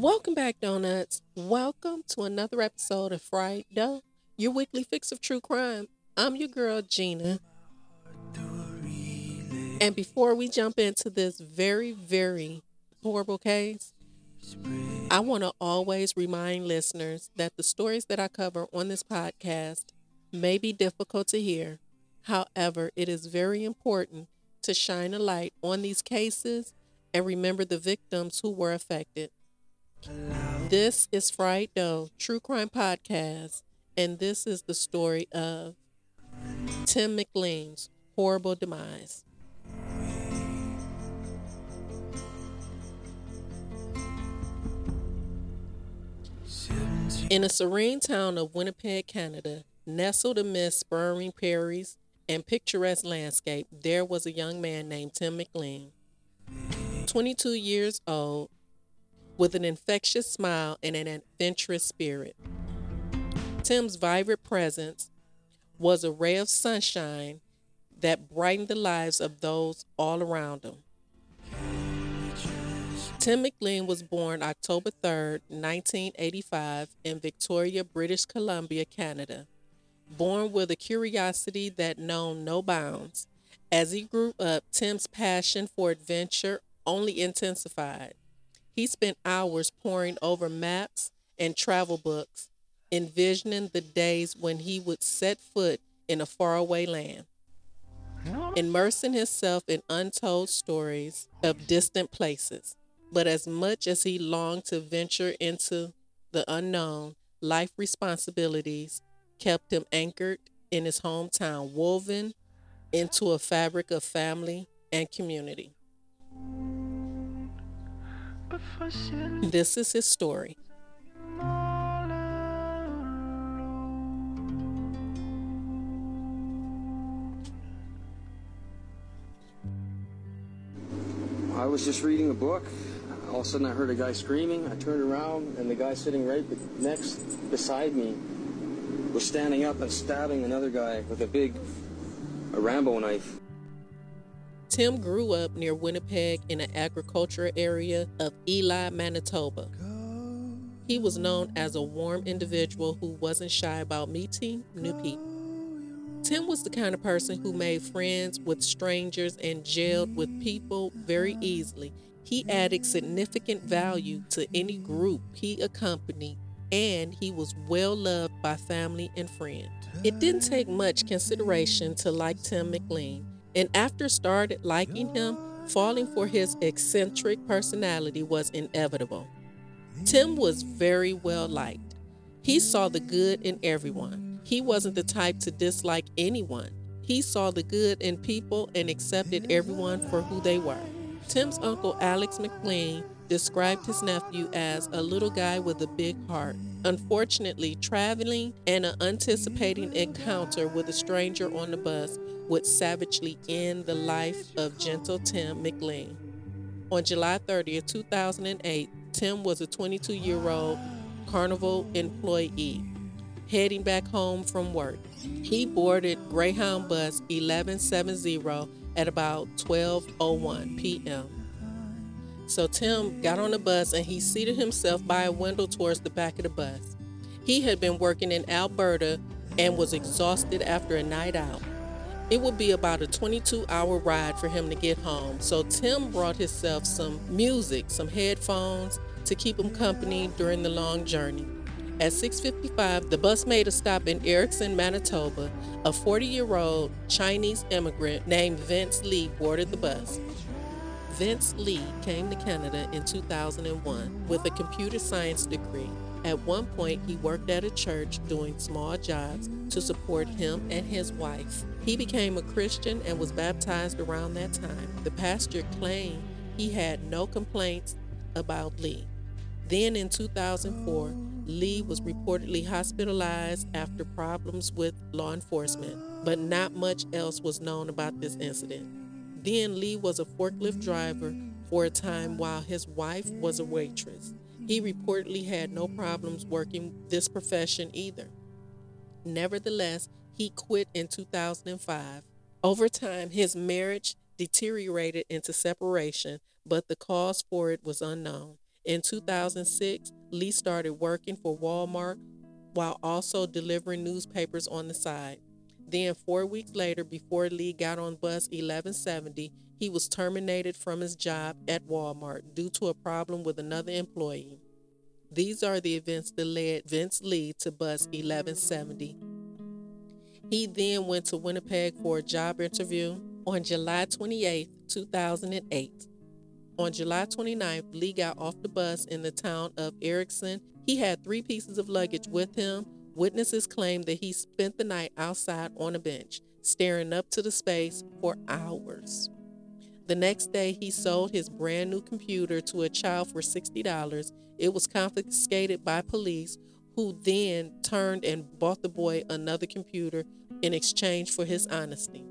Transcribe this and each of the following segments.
Welcome back, Donuts. Welcome to another episode of Fried Dough, your weekly fix of true crime. I'm your girl, Gina. And before we jump into this very, very horrible case, I want to always remind listeners that the stories that I cover on this podcast may be difficult to hear. However, it is very important to shine a light on these cases and remember the victims who were affected. This is Fried Dough, True Crime Podcast, and this is the story of Tim McLean's horrible demise. In a serene town of Winnipeg, Canada, nestled amidst spurring prairies and picturesque landscape, there was a young man named Tim McLean. 22 years old, with an infectious smile and an adventurous spirit. Tim's vibrant presence was a ray of sunshine that brightened the lives of those all around him. Tim McLean was born October 3, 1985, in Victoria, British Columbia, Canada. Born with a curiosity that known no bounds, as he grew up, Tim's passion for adventure only intensified. He spent hours poring over maps and travel books, envisioning the days when he would set foot in a faraway land, immersing himself in untold stories of distant places. But as much as he longed to venture into the unknown, life responsibilities kept him anchored in his hometown, woven into a fabric of family and community. This is his story. I was just reading a book. All of a sudden, I heard a guy screaming. I turned around, and the guy sitting right next beside me was standing up and stabbing another guy with a big a Rambo knife. Tim grew up near Winnipeg in an agricultural area of Elie, Manitoba. He was known as a warm individual who wasn't shy about meeting new people. Tim was the kind of person who made friends with strangers and gelled with people very easily. He added significant value to any group he accompanied, and he was well loved by family and friends. It didn't take much consideration to like Tim McLean, and after started liking him, falling for his eccentric personality was inevitable. Tim mm. was very well liked. He saw the good in everyone. He wasn't the type to dislike anyone. He saw the good in people and accepted everyone for who they were. Tim's uncle Alex McLean described his nephew as a little guy with a big heart. Unfortunately, traveling and an anticipating encounter with a stranger on the bus would savagely end the life of gentle Tim McLean. On July 30, 2008, Tim was a 22 year old carnival employee heading back home from work. He boarded Greyhound bus 1170 at about 12:01 p.m. So Tim got on the bus and he seated himself by a window towards the back of the bus. He had been working in Alberta and was exhausted after a night out. It would be about a 22 hour ride for him to get home, so Tim brought himself some music, some headphones to keep him company during the long journey. At 6:55, the bus made a stop in Erickson, Manitoba. A 40-year-old Chinese immigrant named Vince Li boarded the bus. Vince Li came to Canada in 2001 with a computer science degree. At one point, he worked at a church doing small jobs to support him and his wife. He became a Christian and was baptized around that time. The pastor claimed he had no complaints about Li. Then in 2004, Li was reportedly hospitalized after problems with law enforcement, but not much else was known about this incident. Then Li was a forklift driver for a time while his wife was a waitress. He reportedly had no problems working this profession either. Nevertheless, he quit in 2005. Over time, his marriage deteriorated into separation, but the cause for it was unknown. In 2006, Li started working for Walmart while also delivering newspapers on the side. Then, four weeks later, before Li got on bus 1170, he was terminated from his job at Walmart due to a problem with another employee. These are the events that led Vince Li to bus 1170. He then went to Winnipeg for a job interview on July 28, 2008. On July 29th, Li got off the bus in the town of Erickson. He had three pieces of luggage with him. Witnesses claim that he spent the night outside on a bench, staring up to the space for hours. The next day, he sold his brand new computer to a child for $60. It was confiscated by police, who then turned and bought the boy another computer in exchange for his honesty.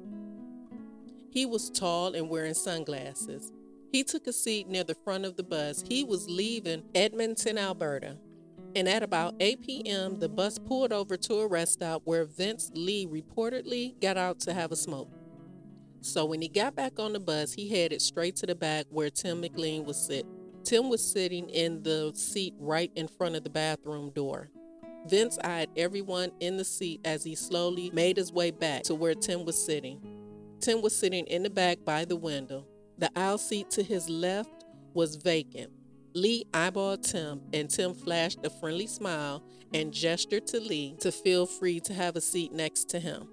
He was tall and wearing sunglasses. He took a seat near the front of the bus. He was leaving Edmonton, Alberta. And at about 8 p.m., the bus pulled over to a rest stop where Vince Li reportedly got out to have a smoke. So when he got back on the bus, he headed straight to the back where Tim McLean was sitting. Tim was sitting in the seat right in front of the bathroom door. Vince eyed everyone in the seat as he slowly made his way back to where Tim was sitting. Tim was sitting in the back by the window. The aisle seat to his left was vacant. Li eyeballed Tim, and Tim flashed a friendly smile and gestured to Li to feel free to have a seat next to him.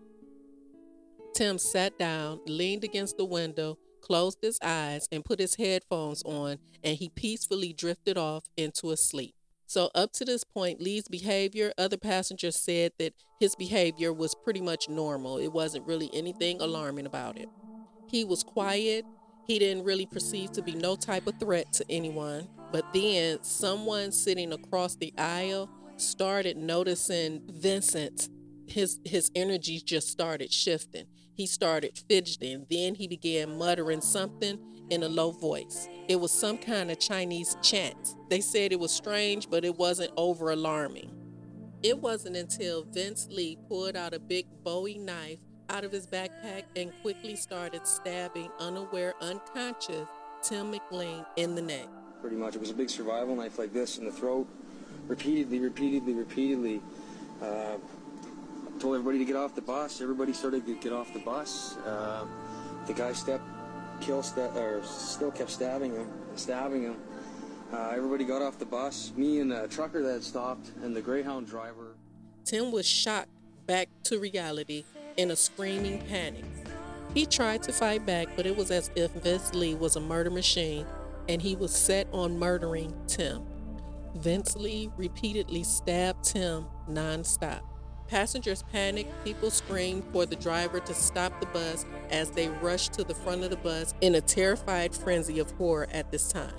Tim sat down, leaned against the window, closed his eyes, and put his headphones on, and he peacefully drifted off into a sleep. So, up to this point, Li's behavior, other passengers said that his behavior was pretty much normal. It wasn't really anything alarming about it. He was quiet. He didn't really perceive to be no type of threat to anyone. But then someone sitting across the aisle started noticing Vincent. His his energy just started shifting. He started fidgeting. Then he began muttering something in a low voice. It was some kind of Chinese chant. They said it was strange, but it wasn't over alarming. It wasn't until Vince Li pulled out a big Bowie knife out of his backpack and quickly started stabbing unaware, unconscious Tim McLean in the neck. Pretty much. It was a big survival knife like this in the throat, repeatedly, repeatedly, repeatedly. Uh, told everybody to get off the bus. Everybody started to get off the bus. Uh, the guy stepped, kill, st- or still kept stabbing him, stabbing him. Uh, everybody got off the bus. Me and the trucker that stopped, and the Greyhound driver. Tim was shocked back to reality in a screaming panic. He tried to fight back, but it was as if Vince Li was a murder machine and he was set on murdering Tim. Vince Li repeatedly stabbed Tim nonstop. Passengers panicked, people screamed for the driver to stop the bus as they rushed to the front of the bus in a terrified frenzy of horror at this time.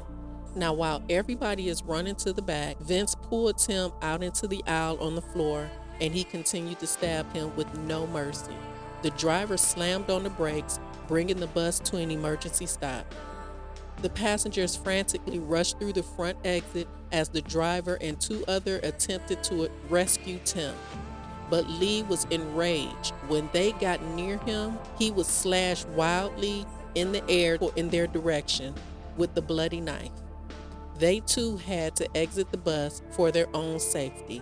Now, while everybody is running to the back, Vince pulled Tim out into the aisle on the floor and he continued to stab him with no mercy. The driver slammed on the brakes, bringing the bus to an emergency stop. The passengers frantically rushed through the front exit as the driver and two other attempted to rescue Tim. But Li was enraged. When they got near him, he was slashed wildly in the air or in their direction with the bloody knife. They too had to exit the bus for their own safety.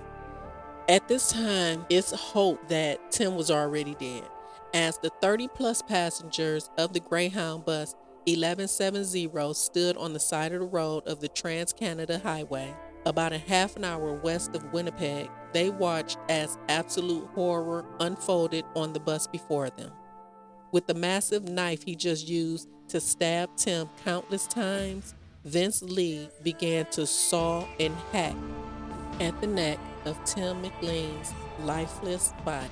At this time, it's hoped that Tim was already dead, as the 30 plus passengers of the Greyhound bus 1170 stood on the side of the road of the Trans Canada Highway. About a half an hour west of Winnipeg, they watched as absolute horror unfolded on the bus before them. With the massive knife he just used to stab Tim countless times, Vince Li began to saw and hack at the neck of Tim McLean's lifeless body.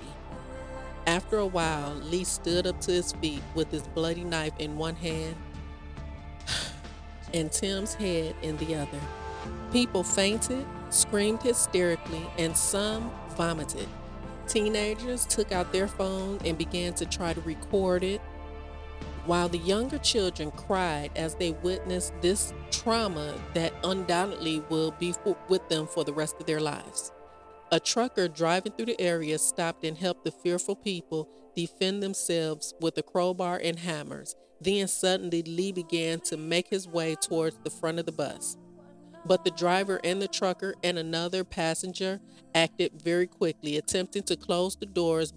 After a while, Li stood up to his feet with his bloody knife in one hand and Tim's head in the other. People fainted, screamed hysterically, and some vomited. Teenagers took out their phones and began to try to record it, while the younger children cried as they witnessed this trauma that undoubtedly will be with them for the rest of their lives. A trucker driving through the area stopped and helped the fearful people defend themselves with a crowbar and hammers. Then suddenly Li began to make his way towards the front of the bus. But the driver and the trucker and another passenger acted very quickly, attempting to close the doors,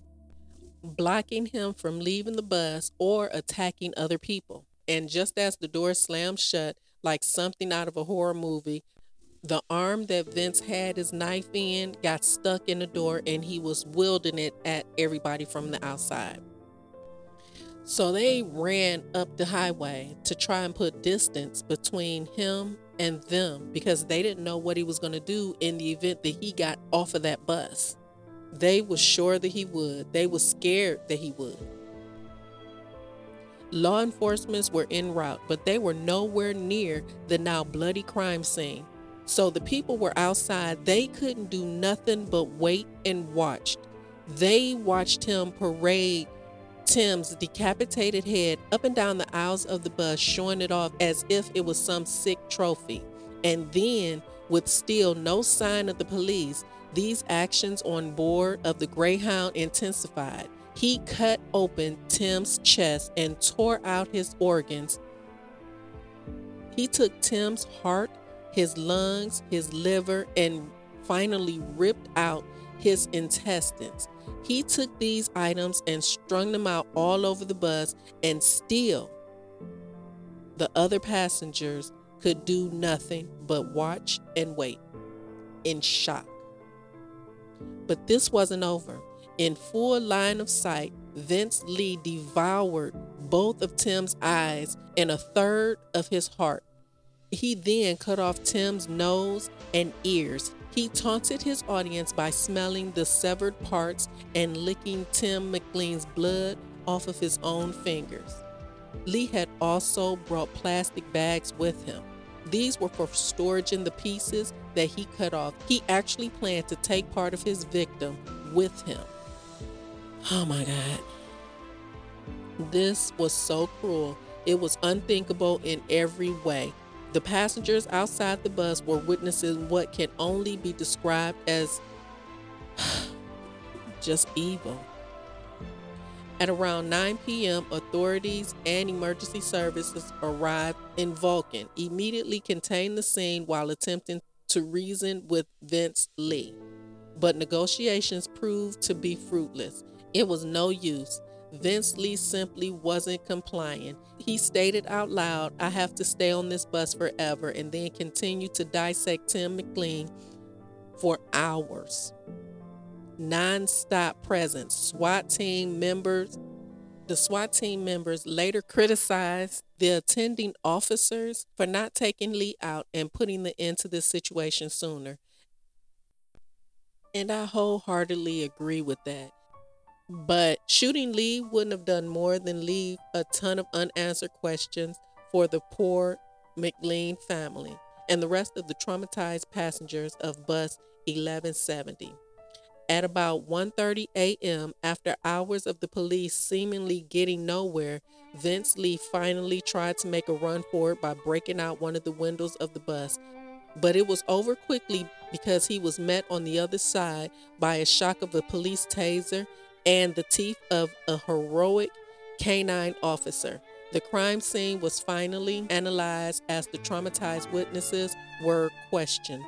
blocking him from leaving the bus or attacking other people. And just as the door slammed shut, like something out of a horror movie, the arm that Vince had his knife in got stuck in the door and he was wielding it at everybody from the outside. So they ran up the highway to try and put distance between him and them because they didn't know what he was going to do in the event that he got off of that bus. They were sure that he would. They were scared that he would. Law enforcement were en route, but they were nowhere near the now bloody crime scene. So the people were outside. They couldn't do nothing but wait and watch. They watched him parade Tim's decapitated head up and down the aisles of the bus, showing it off as if it was some sick trophy. And then, with still no sign of the police, these actions on board of the Greyhound intensified. He cut open Tim's chest and tore out his organs. He took Tim's heart, his lungs, his liver, and finally ripped out his intestines. He took these items and strung them out all over the bus, and still the other passengers could do nothing but watch and wait in shock. But this wasn't over. In full line of sight, Vince Li devoured both of Tim's eyes and a third of his heart. He then cut off Tim's nose and ears. He taunted his audience by smelling the severed parts and licking Tim McLean's blood off of his own fingers. Li had also brought plastic bags with him. These were for storage in the pieces that he cut off. He actually planned to take part of his victim with him. Oh my God. This was so cruel. It was unthinkable in every way. The passengers outside the bus were witnessing what can only be described as just evil. At around 9 p.m., authorities and emergency services arrived in Vulcan, immediately contained the scene while attempting to reason with Vince Li. But negotiations proved to be fruitless. It was no use. Vince Li simply wasn't complying. He stated out loud, I have to stay on this bus forever, and then continued to dissect Tim McLean for hours. Non stop presence. SWAT team members, the SWAT team members later criticized the attending officers for not taking Li out and putting the end to this situation sooner. And I wholeheartedly agree with that. But shooting Li wouldn't have done more than leave a ton of unanswered questions for the poor McLean family and the rest of the traumatized passengers of bus 1170. At about 1:30 a.m., after hours of the police seemingly getting nowhere, Vince Li finally tried to make a run for it by breaking out one of the windows of the bus. But it was over quickly because he was met on the other side by a shock of a police taser and the teeth of a heroic canine officer. The crime scene was finally analyzed as the traumatized witnesses were questioned.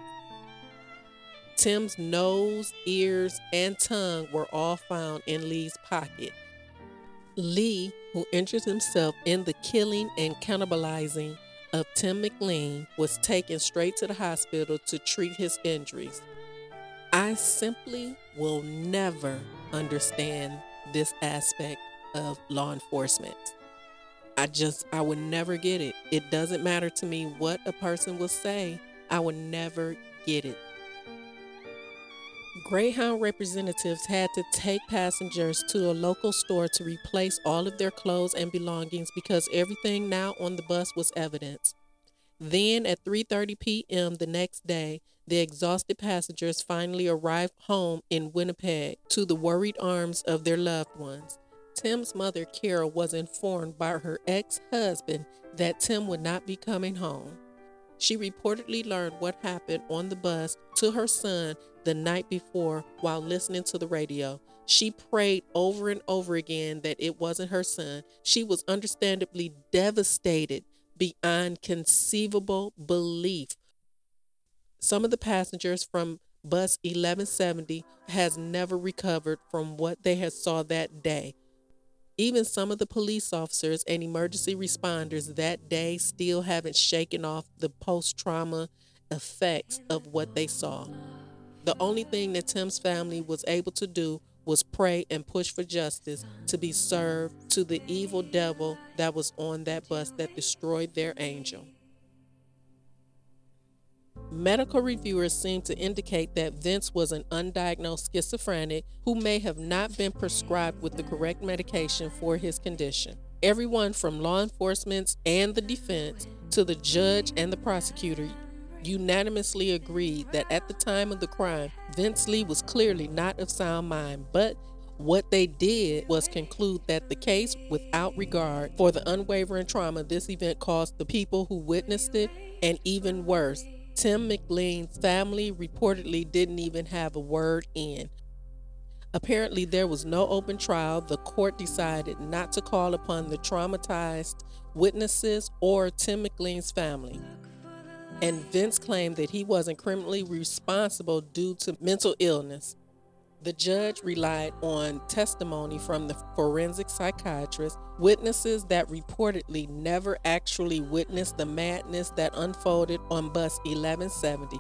Tim's nose, ears, and tongue were all found in Li's pocket. Li, who injured himself in the killing and cannibalizing of Tim McLean, was taken straight to the hospital to treat his injuries. I simply will never understand this aspect of law enforcement. I just, I would never get it. It doesn't matter to me what a person will say, I would never get it. Greyhound representatives had to take passengers to a local store to replace all of their clothes and belongings because everything now on the bus was evidence. Then at 3:30 p.m. the next day, the exhausted passengers finally arrived home in Winnipeg to the worried arms of their loved ones. Tim's mother, Carol, was informed by her ex husband that Tim would not be coming home. She reportedly learned what happened on the bus to her son the night before while listening to the radio. She prayed over and over again that it wasn't her son. She was understandably devastated beyond conceivable belief Some of the passengers from bus 1170 has never recovered from what they had saw that day. Even some of the police officers and emergency responders that day still haven't shaken off the post-trauma effects of what they saw. The only thing that Tim's family was able to do was pray and push for justice to be served to the evil devil that was on that bus that destroyed their angel. Medical reviewers seem to indicate that Vince was an undiagnosed schizophrenic who may have not been prescribed with the correct medication for his condition. Everyone from law enforcement and the defense to the judge and the prosecutor unanimously agreed that at the time of the crime, Vince Li was clearly not of sound mind, but what they did was conclude that the case, without regard for the unwavering trauma this event caused the people who witnessed it, and even worse, Tim McLean's family reportedly didn't even have a word in. Apparently, there was no open trial. The court decided not to call upon the traumatized witnesses or Tim McLean's family and Vince claimed that he wasn't criminally responsible due to mental illness. The judge relied on testimony from the forensic psychiatrist, witnesses that reportedly never actually witnessed the madness that unfolded on bus 1170.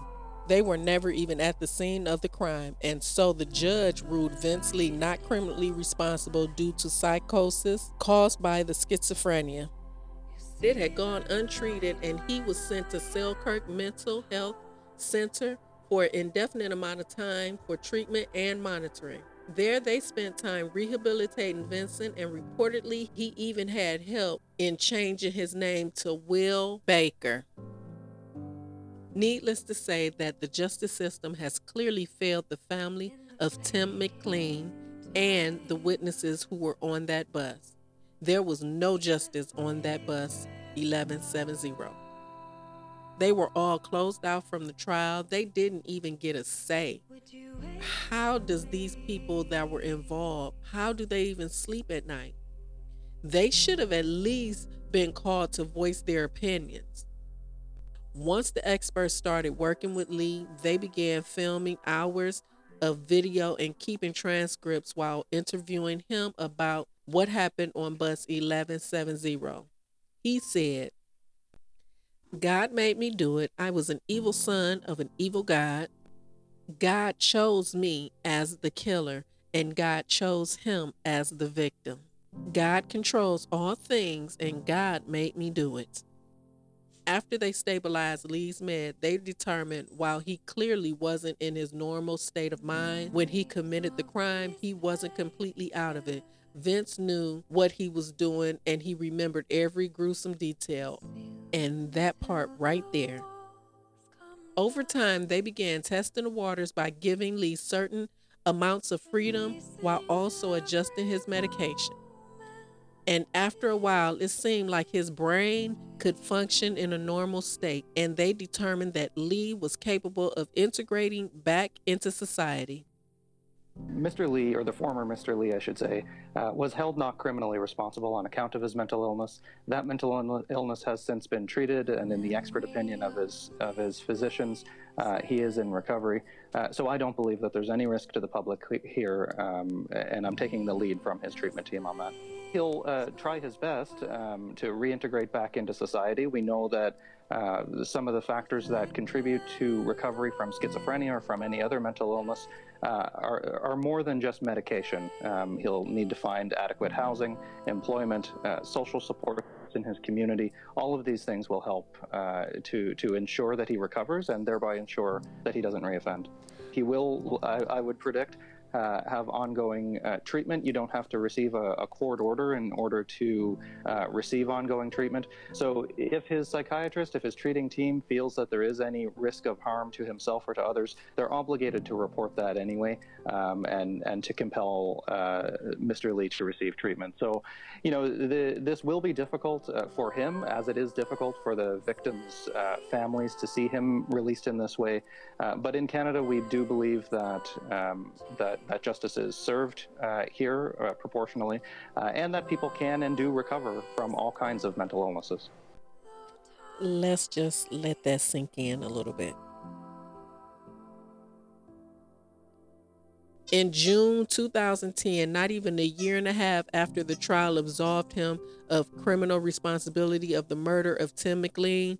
They were never even at the scene of the crime, and so the judge ruled Vince Li not criminally responsible due to psychosis caused by the schizophrenia. It had gone untreated, and he was sent to Selkirk Mental Health Center for an indefinite amount of time for treatment and monitoring. There, they spent time rehabilitating Vincent, and reportedly, he even had help in changing his name to Will Baker. Needless to say, that the justice system has clearly failed the family of Tim McLean and the witnesses who were on that bus. There was no justice on that bus 1170. They were all closed out from the trial. They didn't even get a say. How does these people that were involved, how do they even sleep at night? They should have at least been called to voice their opinions. Once the experts started working with Li, they began filming hours of video and keeping transcripts while interviewing him about what happened on bus 1170. He said, God made me do it. I was an evil son of an evil God. God chose me as the killer, and God chose him as the victim. God controls all things, and God made me do it. After they stabilized Li's med, they determined while he clearly wasn't in his normal state of mind when he committed the crime, he wasn't completely out of it. Vince knew what he was doing and he remembered every gruesome detail. And that part right there. Over time, they began testing the waters by giving Li certain amounts of freedom while also adjusting his medication. And after a while, it seemed like his brain could function in a normal state, and they determined that Li was capable of integrating back into society. Mr. Li, or the former Mr. Li, I should say, uh, was held not criminally responsible on account of his mental illness. That mental illness has since been treated, and in the expert opinion of his of his physicians, uh, he is in recovery. Uh, so I don't believe that there's any risk to the public here, um, and I'm taking the lead from his treatment team on that. He'll uh, try his best um, to reintegrate back into society. We know that uh, some of the factors that contribute to recovery from schizophrenia or from any other mental illness uh, are, are, more than just medication. Um, he'll need to find adequate housing, employment, uh, social support in his community. All of these things will help uh, to, to ensure that he recovers and thereby ensure that he doesn't reoffend. He will, I, I would predict, uh, have ongoing uh, treatment. You don't have to receive a, a court order in order to uh, receive ongoing treatment. So, if his psychiatrist, if his treating team feels that there is any risk of harm to himself or to others, they're obligated to report that anyway um, and, and to compel uh, Mr. Leach to receive treatment. So, you know, the, this will be difficult uh, for him as it is difficult for the victims' uh, families to see him released in this way. but in Canada, we do believe that um, that that, that justice is served uh, here uh, proportionally, uh, and that people can and do recover from all kinds of mental illnesses. Let's just let that sink in a little bit. In June 2010, not even a year and a half after the trial absolved him of criminal responsibility of the murder of Tim McLean,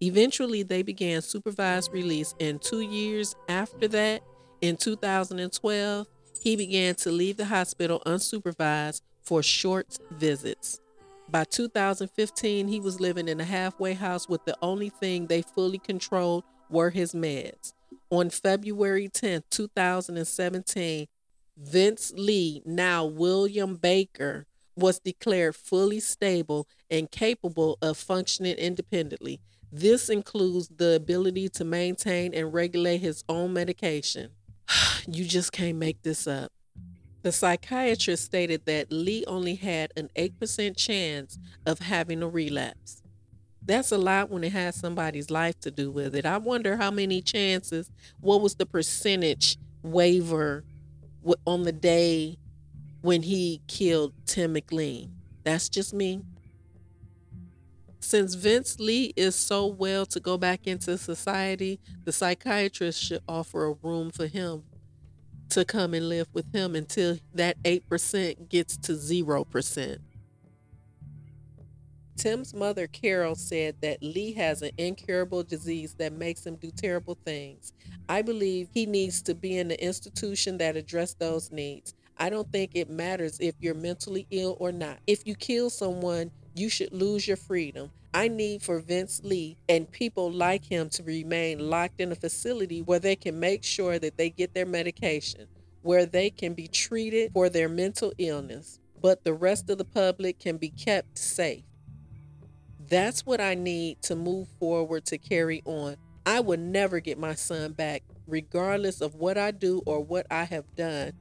eventually they began supervised release. And two years after that, in 2012, he began to leave the hospital unsupervised for short visits. By 2015, he was living in a halfway house with the only thing they fully controlled were his meds. On February 10, 2017, Vince Li, now William Baker, was declared fully stable and capable of functioning independently. This includes the ability to maintain and regulate his own medication. you just can't make this up. The psychiatrist stated that Li only had an 8% chance of having a relapse. That's a lot when it has somebody's life to do with it. I wonder how many chances, what was the percentage waiver on the day when he killed Tim McLean? That's just me. Since Vince Li is so well to go back into society, the psychiatrist should offer a room for him to come and live with him until that 8% gets to 0%. Tim's mother, Carol, said that Li has an incurable disease that makes him do terrible things. I believe he needs to be in an institution that address those needs. I don't think it matters if you're mentally ill or not. If you kill someone, you should lose your freedom. I need for Vince Li and people like him to remain locked in a facility where they can make sure that they get their medication, where they can be treated for their mental illness, but the rest of the public can be kept safe. That's what I need to move forward to carry on. I will never get my son back, regardless of what I do or what I have done.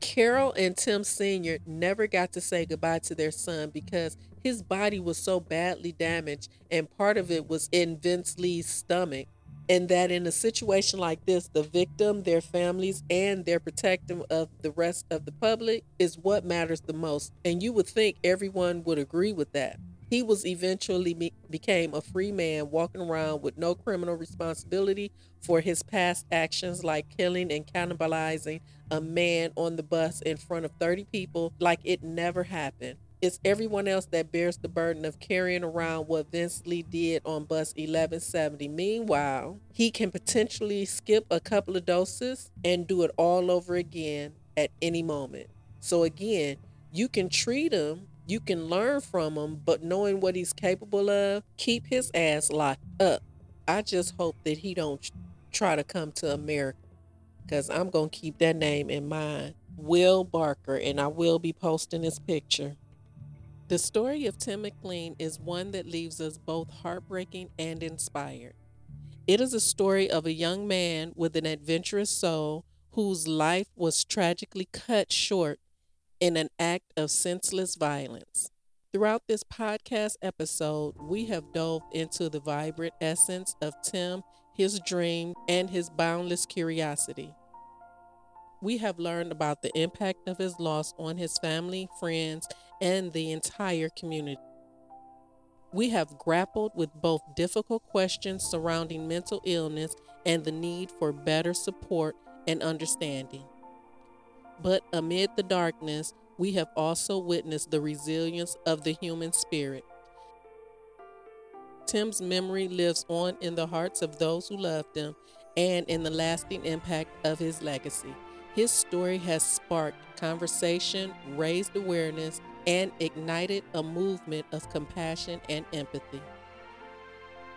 Carol and Tim Sr. never got to say goodbye to their son because his body was so badly damaged, and part of it was in Vince Li's stomach. And that in a situation like this, the victim, their families, and their protective of the rest of the public is what matters the most. And you would think everyone would agree with that. He was eventually be- became a free man, walking around with no criminal responsibility for his past actions, like killing and cannibalizing a man on the bus in front of 30 people, like it never happened. It's everyone else that bears the burden of carrying around what Vince Li did on bus 1170. Meanwhile, he can potentially skip a couple of doses and do it all over again at any moment. So, again, you can treat him you can learn from him, but knowing what he's capable of, keep his ass locked up. I just hope that he don't try to come to America because I'm going to keep that name in mind. Will Barker, and I will be posting his picture. The story of Tim McLean is one that leaves us both heartbreaking and inspired. It is a story of a young man with an adventurous soul whose life was tragically cut short in an act of senseless violence. Throughout this podcast episode, we have dove into the vibrant essence of Tim, his dream, and his boundless curiosity. We have learned about the impact of his loss on his family, friends, and the entire community. We have grappled with both difficult questions surrounding mental illness and the need for better support and understanding. But amid the darkness, we have also witnessed the resilience of the human spirit. Tim's memory lives on in the hearts of those who loved him and in the lasting impact of his legacy. His story has sparked conversation, raised awareness, and ignited a movement of compassion and empathy.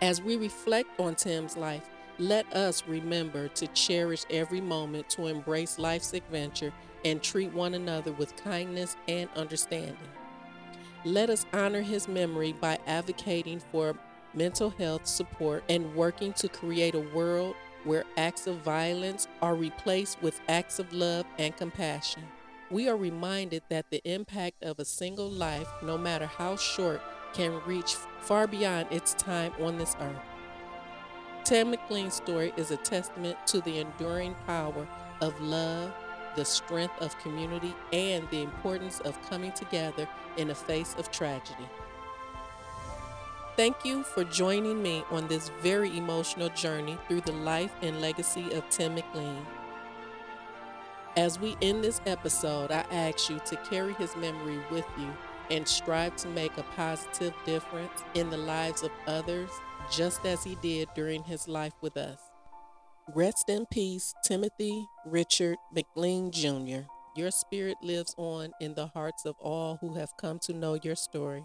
As we reflect on Tim's life, let us remember to cherish every moment to embrace life's adventure and treat one another with kindness and understanding. Let us honor his memory by advocating for mental health support and working to create a world where acts of violence are replaced with acts of love and compassion. We are reminded that the impact of a single life, no matter how short, can reach far beyond its time on this earth. Tim McLean's story is a testament to the enduring power of love, the strength of community, and the importance of coming together in the face of tragedy. Thank you for joining me on this very emotional journey through the life and legacy of Tim McLean. As we end this episode, I ask you to carry his memory with you and strive to make a positive difference in the lives of others, just as he did during his life with us. Rest in peace, Timothy Richard McLean Jr. Your spirit lives on in the hearts of all who have come to know your story.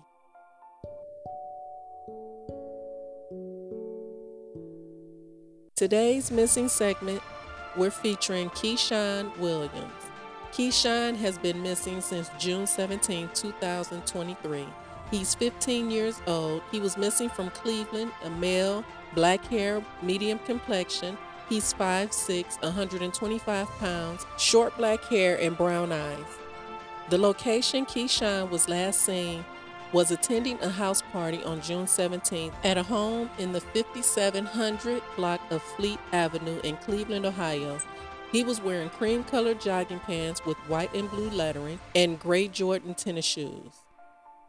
Today's missing segment, we're featuring Keyshawn Williams. Keyshawn has been missing since June 17, 2023. He's 15 years old. He was missing from Cleveland, a male, black hair, medium complexion. He's 5'6, 125 pounds, short black hair, and brown eyes. The location Keyshawn was last seen was attending a house party on June 17th at a home in the 5700 block of Fleet Avenue in Cleveland, Ohio. He was wearing cream colored jogging pants with white and blue lettering and gray Jordan tennis shoes.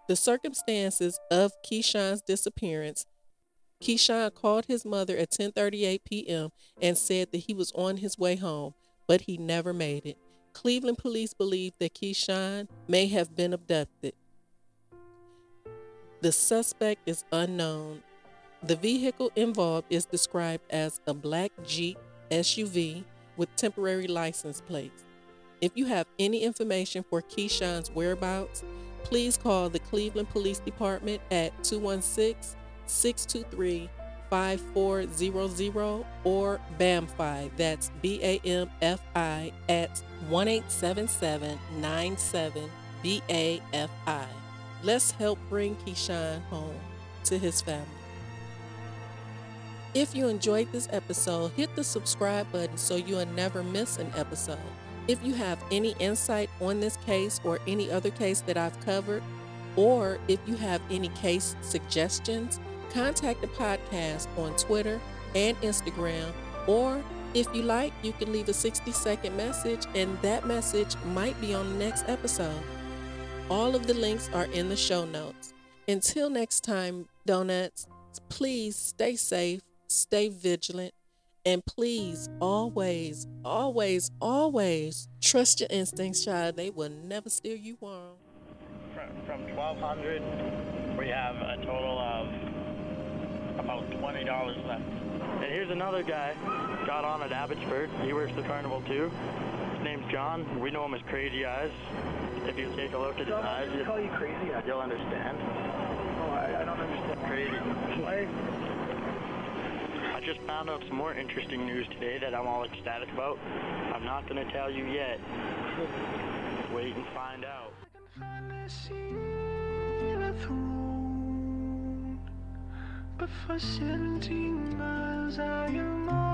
The circumstances of Keyshawn's disappearance Keyshawn called his mother at 10:38 p.m. and said that he was on his way home, but he never made it. Cleveland police believe that Keyshawn may have been abducted. The suspect is unknown. The vehicle involved is described as a black Jeep SUV with temporary license plates. If you have any information for Keyshawn's whereabouts, please call the Cleveland Police Department at 216 623 5400 or BAMFI, that's B A M F I, at 1877 97 BAFI. Let's help bring Keyshawn home to his family. If you enjoyed this episode, hit the subscribe button so you'll never miss an episode. If you have any insight on this case or any other case that I've covered, or if you have any case suggestions, contact the podcast on Twitter and Instagram. Or if you like, you can leave a 60 second message, and that message might be on the next episode. All of the links are in the show notes. Until next time, donuts, please stay safe stay vigilant, and please always, always, always trust your instincts, child. They will never steer you wrong. From, 1200 we have a total of about $20 left. And here's another guy, got on at Abbotsford. He works the carnival too. His name's John. We know him as Crazy Eyes. If you take a look at his eyes, you call you crazy eyes. you'll understand. Oh, I, I don't understand. Crazy. Why? just found out some more interesting news today that I'm all ecstatic about. I'm not going to tell you yet. Wait and find out. But for 17 miles I am on.